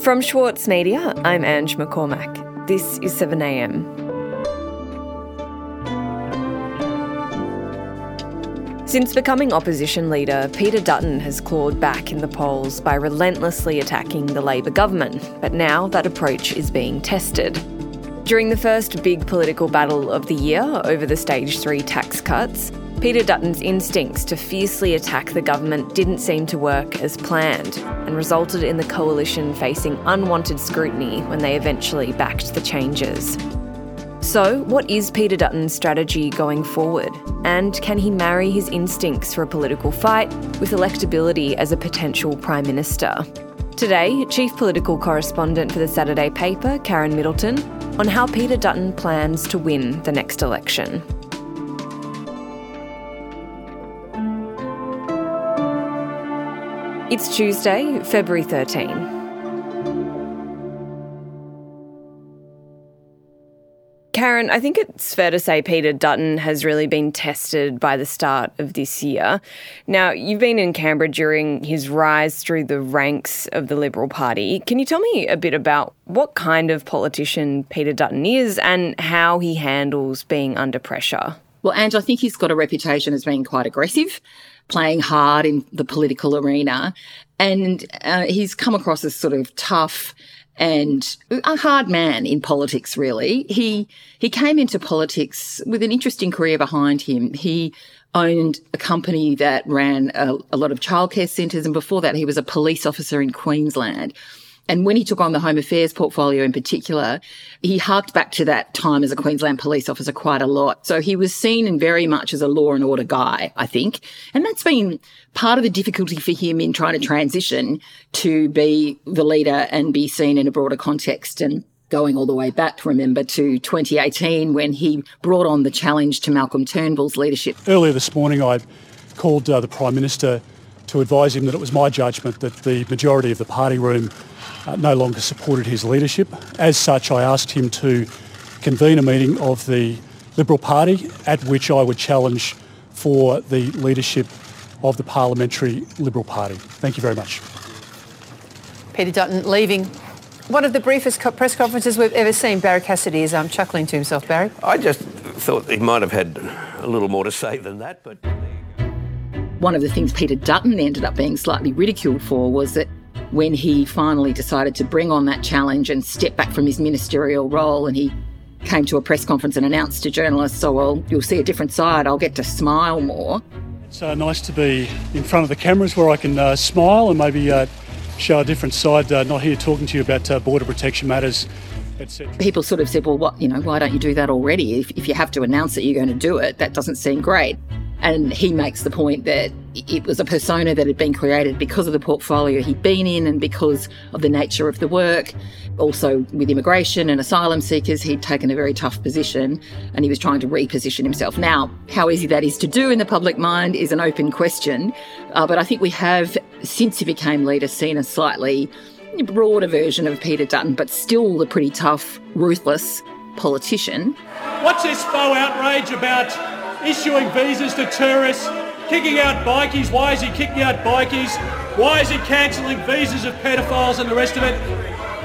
From Schwartz Media, I'm Ange McCormack. This is 7am. Since becoming opposition leader, Peter Dutton has clawed back in the polls by relentlessly attacking the Labor government, but now that approach is being tested. During the first big political battle of the year over the stage 3 tax cuts, Peter Dutton's instincts to fiercely attack the government didn't seem to work as planned and resulted in the coalition facing unwanted scrutiny when they eventually backed the changes. So, what is Peter Dutton's strategy going forward? And can he marry his instincts for a political fight with electability as a potential Prime Minister? Today, Chief Political Correspondent for the Saturday paper, Karen Middleton, on how Peter Dutton plans to win the next election. It's Tuesday, February 13. Karen, I think it's fair to say Peter Dutton has really been tested by the start of this year. Now, you've been in Canberra during his rise through the ranks of the Liberal Party. Can you tell me a bit about what kind of politician Peter Dutton is and how he handles being under pressure? Well, Ange, I think he's got a reputation as being quite aggressive playing hard in the political arena. And uh, he's come across as sort of tough and a hard man in politics, really. He, he came into politics with an interesting career behind him. He owned a company that ran a, a lot of childcare centres. And before that, he was a police officer in Queensland. And when he took on the Home Affairs portfolio in particular, he harked back to that time as a Queensland police officer quite a lot. So he was seen very much as a law and order guy, I think. And that's been part of the difficulty for him in trying to transition to be the leader and be seen in a broader context. And going all the way back, remember, to 2018 when he brought on the challenge to Malcolm Turnbull's leadership. Earlier this morning, I called uh, the Prime Minister to advise him that it was my judgment that the majority of the party room uh, no longer supported his leadership. As such, I asked him to convene a meeting of the Liberal Party at which I would challenge for the leadership of the Parliamentary Liberal Party. Thank you very much. Peter Dutton leaving one of the briefest press conferences we've ever seen. Barrie Cassidy is um, chuckling to himself. Barrie? I just thought he might have had a little more to say than that, but. One of the things Peter Dutton ended up being slightly ridiculed for was that when he finally decided to bring on that challenge and step back from his ministerial role and he came to a press conference and announced to journalists, oh, well, you'll see a different side, I'll get to smile more. It's uh, nice to be in front of the cameras where I can uh, smile and maybe uh, show a different side, uh, not here talking to you about uh, border protection matters. People sort of said, well, what, you know, why don't you do that already? If, if you have to announce that you're going to do it, that doesn't seem great. And he makes the point that it was a persona that had been created because of the portfolio he'd been in and because of the nature of the work. Also, with immigration and asylum seekers, he'd taken a very tough position and he was trying to reposition himself. Now, how easy that is to do in the public mind is an open question. Uh, but I think we have, since he became leader, seen a slightly broader version of Peter Dutton, but still a pretty tough, ruthless politician. What's this faux outrage about issuing visas to tourists, kicking out bikies. Why is he kicking out bikies? Why is he cancelling visas of pedophiles and the rest of it?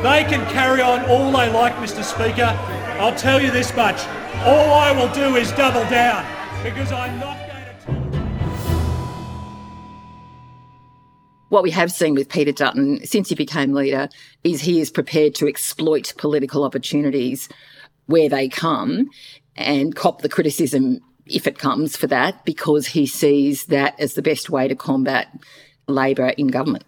They can carry on all they like, Mr. Speaker. I'll tell you this much. All I will do is double down because I'm not going to. What we have seen with Peter Dutton since he became leader is he is prepared to exploit political opportunities where they come and cop the criticism if it comes for that, because he sees that as the best way to combat Labor in government.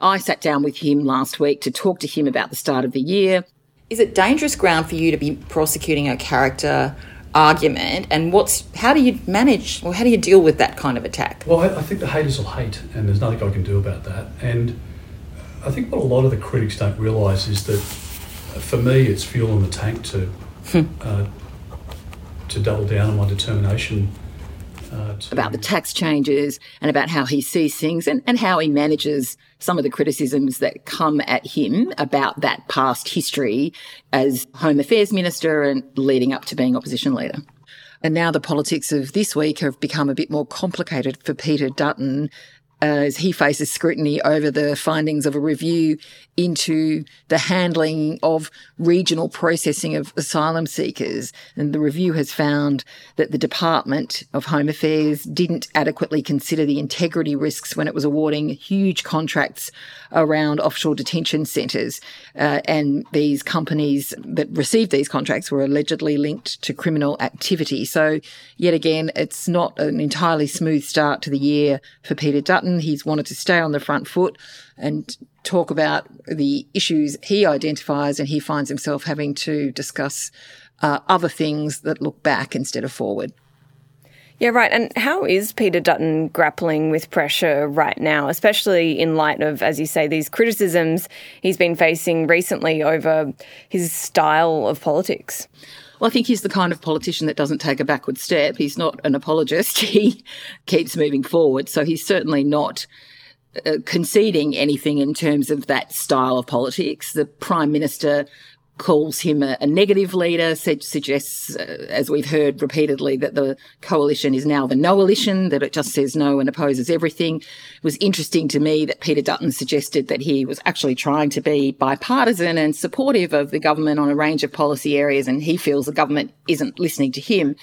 I sat down with him last week to talk to him about the start of the year. Is it dangerous ground for you to be prosecuting a character argument? And what's how do you manage or how do you deal with that kind of attack? Well, I, I think the haters will hate, and there's nothing I can do about that. And I think what a lot of the critics don't realise is that for me, it's fuel in the tank to hmm. uh, to double down on my determination. Uh, about the tax changes and about how he sees things and, and how he manages some of the criticisms that come at him about that past history as Home Affairs Minister and leading up to being opposition leader. And now the politics of this week have become a bit more complicated for Peter Dutton as he faces scrutiny over the findings of a review into the handling of regional processing of asylum seekers. And the review has found that the Department of Home Affairs didn't adequately consider the integrity risks when it was awarding huge contracts around offshore detention centres. Uh, and these companies that received these contracts were allegedly linked to criminal activity. So, yet again, it's not an entirely smooth start to the year for Peter Dutton. He's wanted to stay on the front foot and talk about the issues he identifies, and he finds himself having to discuss uh, other things that look back instead of forward. Yeah, right. And how is Peter Dutton grappling with pressure right now, especially in light of, as you say, these criticisms he's been facing recently over his style of politics? Well, I think he's the kind of politician that doesn't take a backward step. He's not an apologist. He keeps moving forward. So he's certainly not uh, conceding anything in terms of that style of politics. The Prime Minister calls him a, a negative leader, suggests, uh, as we've heard repeatedly, that the coalition is now the no-alition, that it just says no and opposes everything. It was interesting to me that Peter Dutton suggested that he was actually trying to be bipartisan and supportive of the government on a range of policy areas, and he feels the government isn't listening to him.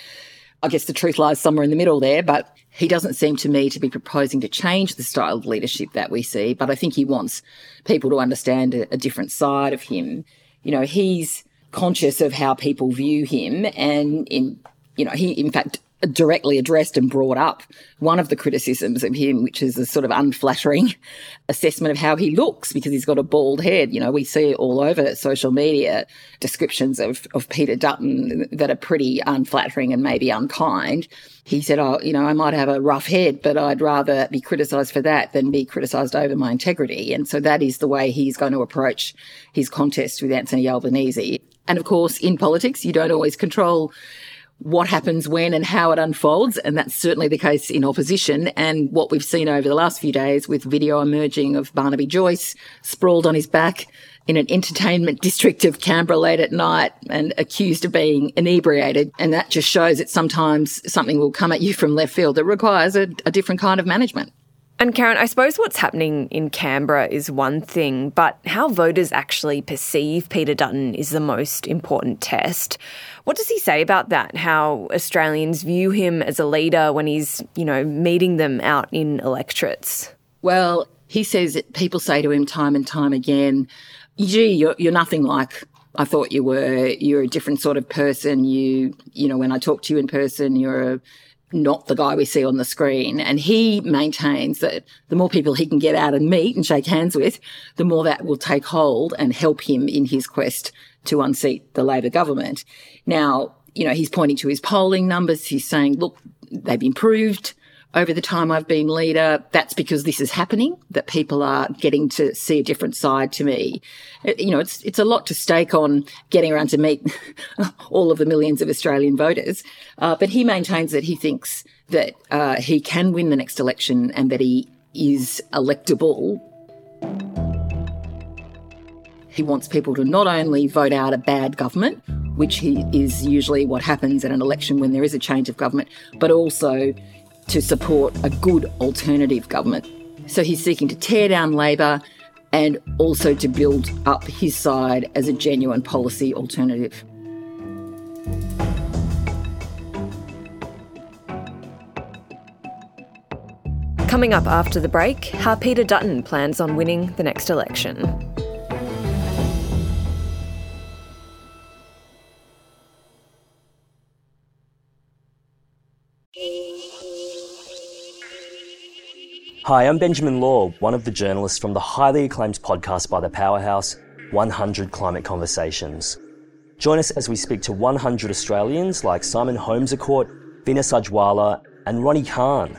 I guess the truth lies somewhere in the middle there, but he doesn't seem to me to be proposing to change the style of leadership that we see, but I think he wants people to understand a, a different side of him you know, he's conscious of how people view him and in, you know, he in fact directly addressed and brought up one of the criticisms of him, which is a sort of unflattering assessment of how he looks because he's got a bald head. You know, we see all over social media descriptions of, of Peter Dutton that are pretty unflattering and maybe unkind. He said, Oh, you know, I might have a rough head, but I'd rather be criticised for that than be criticised over my integrity. And so that is the way he's going to approach his contest with Anthony Albanese. And of course, in politics, you don't always control what happens when and how it unfolds. And that's certainly the case in opposition. And what we've seen over the last few days with video emerging of Barnaby Joyce sprawled on his back in an entertainment district of Canberra late at night and accused of being inebriated. And that just shows that sometimes something will come at you from left field that requires a, a different kind of management. And Karen, I suppose what's happening in Canberra is one thing, but how voters actually perceive Peter Dutton is the most important test. What does he say about that? How Australians view him as a leader when he's, you know, meeting them out in electorates? Well, he says that people say to him time and time again, gee, you're, you're nothing like I thought you were. You're a different sort of person. You, you know, when I talk to you in person, you're a not the guy we see on the screen. And he maintains that the more people he can get out and meet and shake hands with, the more that will take hold and help him in his quest to unseat the Labor government. Now, you know, he's pointing to his polling numbers. He's saying, look, they've improved over the time I've been leader. That's because this is happening, that people are getting to see a different side to me. You know, it's, it's a lot to stake on getting around to meet all of the millions of Australian voters. Uh, but he maintains that he thinks that uh, he can win the next election and that he is electable. He wants people to not only vote out a bad government, which he, is usually what happens at an election when there is a change of government, but also to support a good alternative government. So he's seeking to tear down Labor and also to build up his side as a genuine policy alternative. Coming up after the break, how Peter Dutton plans on winning the next election. Hi, I'm Benjamin Law, one of the journalists from the highly acclaimed podcast by the Powerhouse, 100 Climate Conversations. Join us as we speak to 100 Australians like Simon Holmes-A-Court, Veena Sahajwalla, and Ronni Kahn,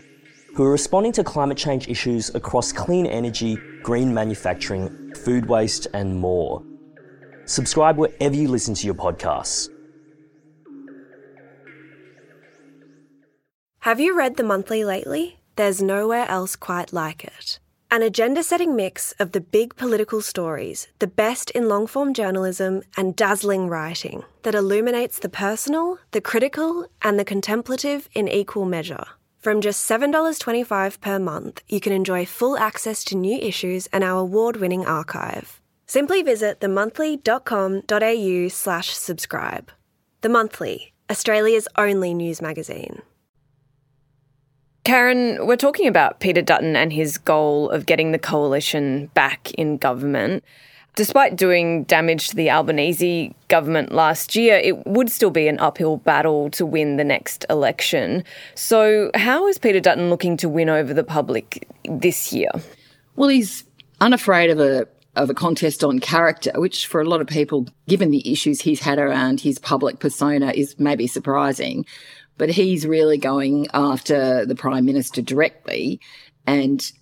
who are responding to climate change issues across clean energy, green manufacturing, food waste, and more. Subscribe wherever you listen to your podcasts. Have you read The Monthly lately? There's nowhere else quite like it. An agenda setting mix of the big political stories, the best in long form journalism, and dazzling writing that illuminates the personal, the critical, and the contemplative in equal measure. From just $7.25 per month, you can enjoy full access to new issues and our award-winning archive. Simply visit themonthly.com.au slash subscribe. The Monthly, Australia's only news magazine. Karen, we're talking about Peter Dutton and his goal of getting the coalition back in government. Despite doing damage to the Albanese government last year, it would still be an uphill battle to win the next election. So, how is Peter Dutton looking to win over the public this year? Well, he's unafraid of a of a contest on character, which for a lot of people, given the issues he's had around his public persona, is maybe surprising but he's really going after the Prime Minister directly and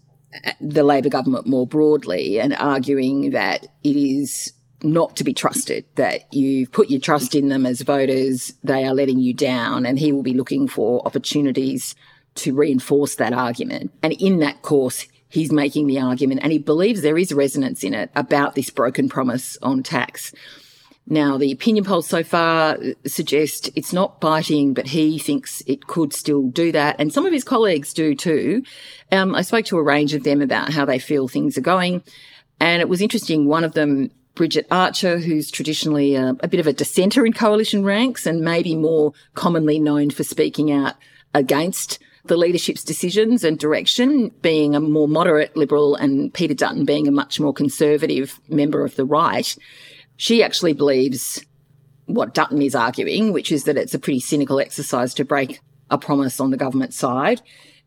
uh, the Labor government more broadly and arguing that it is not to be trusted, that you've put your trust in them as voters, they are letting you down, and he will be looking for opportunities to reinforce that argument. And in that course, he's making the argument, and he believes there is resonance in it about this broken promise on tax. Now, the opinion polls so far suggest it's not biting, but he thinks it could still do that. And some of his colleagues do too. Um, I spoke to a range of them about how they feel things are going. And it was interesting. One of them, Bridget Archer, who's traditionally a, a bit of a dissenter in coalition ranks and maybe more commonly known for speaking out against the leadership's decisions and direction, being a more moderate liberal and Peter Dutton being a much more conservative member of the right she actually believes what Dutton is arguing, which is that it's a pretty cynical exercise to break a promise on the government side.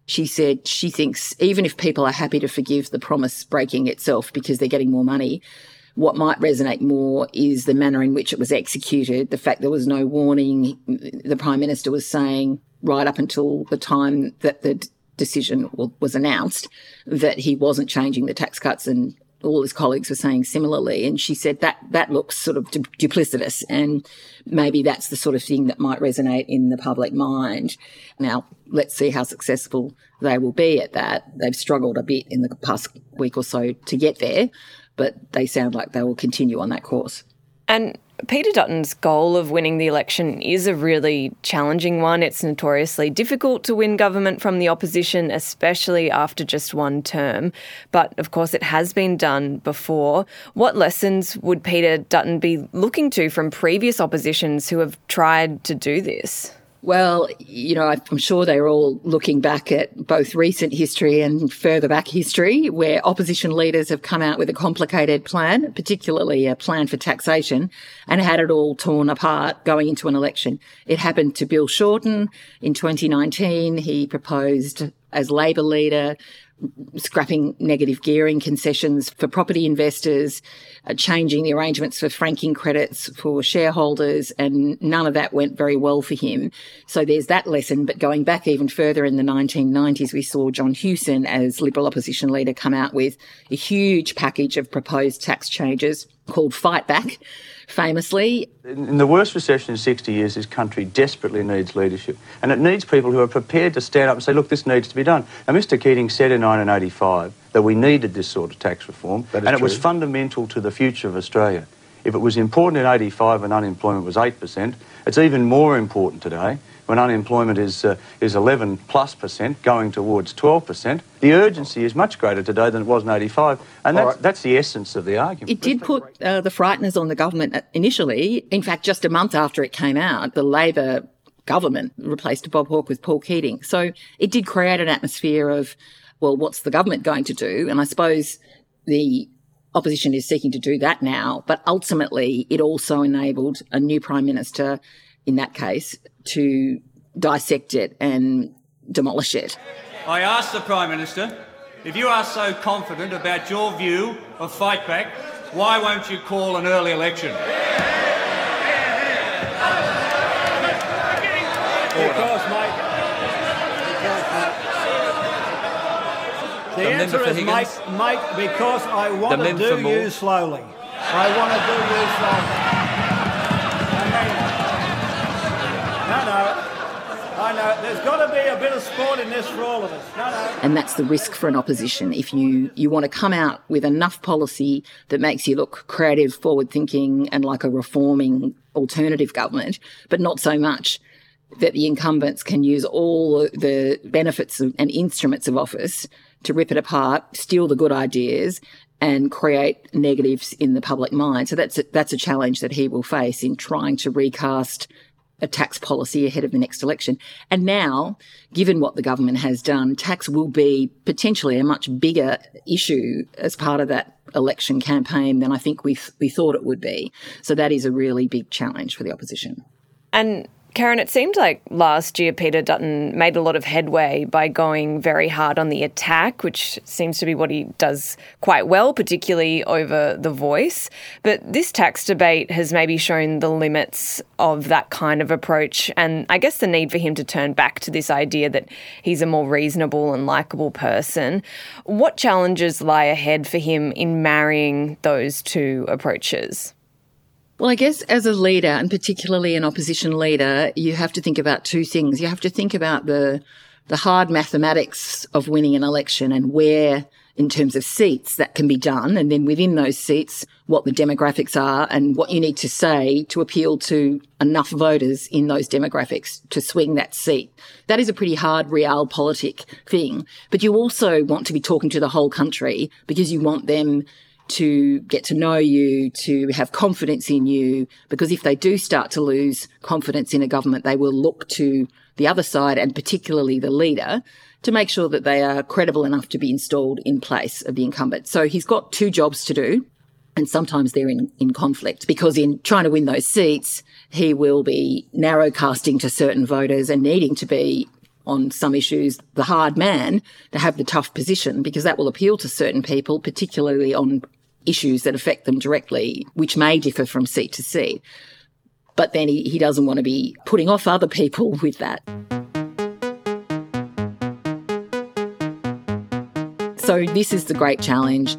She said she thinks even if people are happy to forgive the promise breaking itself because they're getting more money, what might resonate more is the manner in which it was executed, the fact there was no warning. The Prime Minister was saying right up until the time that the decision was announced that he wasn't changing the tax cuts and all his colleagues were saying similarly. And she said that that looks sort of du- duplicitous, and maybe that's the sort of thing that might resonate in the public mind. Now, let's see how successful they will be at that. They've struggled a bit in the past week or so to get there, but they sound like they will continue on that course. And Peter Dutton's goal of winning the election is a really challenging one. It's notoriously difficult to win government from the opposition, especially after just one term. But of course, it has been done before. What lessons would Peter Dutton be looking to from previous oppositions who have tried to do this? Well, you know, I'm sure they're all looking back at both recent history and further back history where opposition leaders have come out with a complicated plan, particularly a plan for taxation, and had it all torn apart going into an election. It happened to Bill Shorten in 2019. He proposed as Labor leader scrapping negative gearing concessions for property investors, uh, changing the arrangements for franking credits for shareholders, and none of that went very well for him. So there's that lesson. But going back even further in the 1990s, we saw John Hewson as Liberal opposition leader come out with a huge package of proposed tax changes called Fight Back famously. In the worst recession in 60 years, this country desperately needs leadership. And it needs people who are prepared to stand up and say, look, this needs to be done. Now, Mr Keating said in 1985 that we needed this sort of tax reform, and it was fundamental to the future of Australia. If it was important in 85 when unemployment was 8%, it's even more important today when unemployment is, uh, is 11 plus percent, going towards 12 percent. The urgency is much greater today than it was in 85, and that's, right. that's the essence of the argument. It did put uh, the frighteners on the government initially. In fact, just a month after it came out, the Labor government replaced Bob Hawke with Paul Keating. So it did create an atmosphere of, well, what's the government going to do? And I suppose the opposition is seeking to do that now, but ultimately it also enabled a new prime minister in that case, to dissect it and demolish it. I asked the Prime Minister, if you are so confident about your view of fight back, why won't you call an early election? Because, mate. The, the answer is, mate, mate, because I want to do you slowly. I want to do you slowly. I know. There's got to be a bit of sport in this for all of us. No, no. And that's the risk for an opposition. If you, you want to come out with enough policy that makes you look creative, forward thinking, and like a reforming alternative government, but not so much that the incumbents can use all the benefits and instruments of office to rip it apart, steal the good ideas, and create negatives in the public mind. So that's a, that's a challenge that he will face in trying to recast a tax policy ahead of the next election. And now, given what the government has done, tax will be potentially a much bigger issue as part of that election campaign than I think we we thought it would be. So that is a really big challenge for the opposition. And Karen, it seemed like last year Peter Dutton made a lot of headway by going very hard on the attack, which seems to be what he does quite well, particularly over the voice. But this tax debate has maybe shown the limits of that kind of approach, and I guess the need for him to turn back to this idea that he's a more reasonable and likable person. What challenges lie ahead for him in marrying those two approaches? Well, I guess as a leader, and particularly an opposition leader, you have to think about two things. You have to think about the the hard mathematics of winning an election and where, in terms of seats, that can be done, and then within those seats, what the demographics are and what you need to say to appeal to enough voters in those demographics to swing that seat. That is a pretty hard realpolitik thing. But you also want to be talking to the whole country because you want them to get to know you, to have confidence in you, because if they do start to lose confidence in a government, they will look to the other side and particularly the leader to make sure that they are credible enough to be installed in place of the incumbent. So he's got two jobs to do. And sometimes they're in, in conflict because in trying to win those seats, he will be narrow casting to certain voters and needing to be on some issues the hard man to have the tough position because that will appeal to certain people, particularly on issues that affect them directly, which may differ from seat to seat. But then he, he doesn't want to be putting off other people with that. So, this is the great challenge.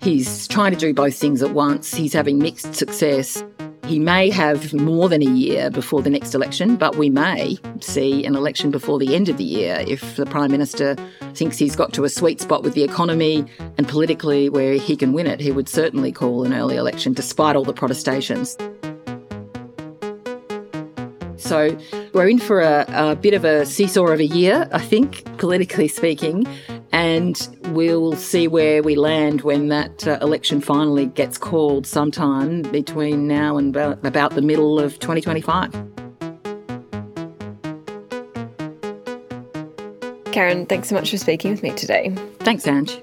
He's trying to do both things at once. He's having mixed success. He may have more than a year before the next election, but we may see an election before the end of the year if the Prime Minister thinks he's got to a sweet spot with the economy and politically where he can win it. He would certainly call an early election despite all the protestations. So we're in for a, a bit of a seesaw of a year, I think, politically speaking and we'll see where we land when that uh, election finally gets called sometime between now and about, about the middle of 2025. Karen, thanks so much for speaking with me today. Thanks, Ange.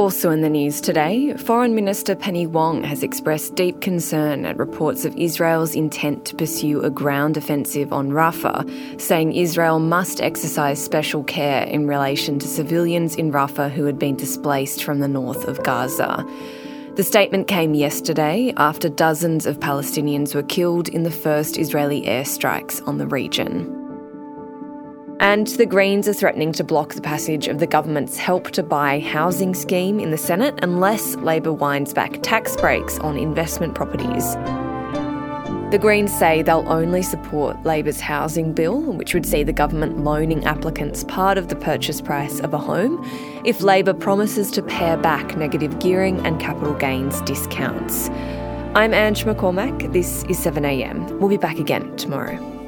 Also in the news today, Foreign Minister Penny Wong has expressed deep concern at reports of Israel's intent to pursue a ground offensive on Rafah, saying Israel must exercise special care in relation to civilians in Rafah who had been displaced from the north of Gaza. The statement came yesterday after dozens of Palestinians were killed in the first Israeli airstrikes on the region. And the Greens are threatening to block the passage of the government's Help to Buy housing scheme in the Senate unless Labor winds back tax breaks on investment properties. The Greens say they'll only support Labor's housing bill, which would see the government loaning applicants part of the purchase price of a home, if Labor promises to pare back negative gearing and capital gains discounts. I'm Ange McCormack. This is 7am. We'll be back again tomorrow.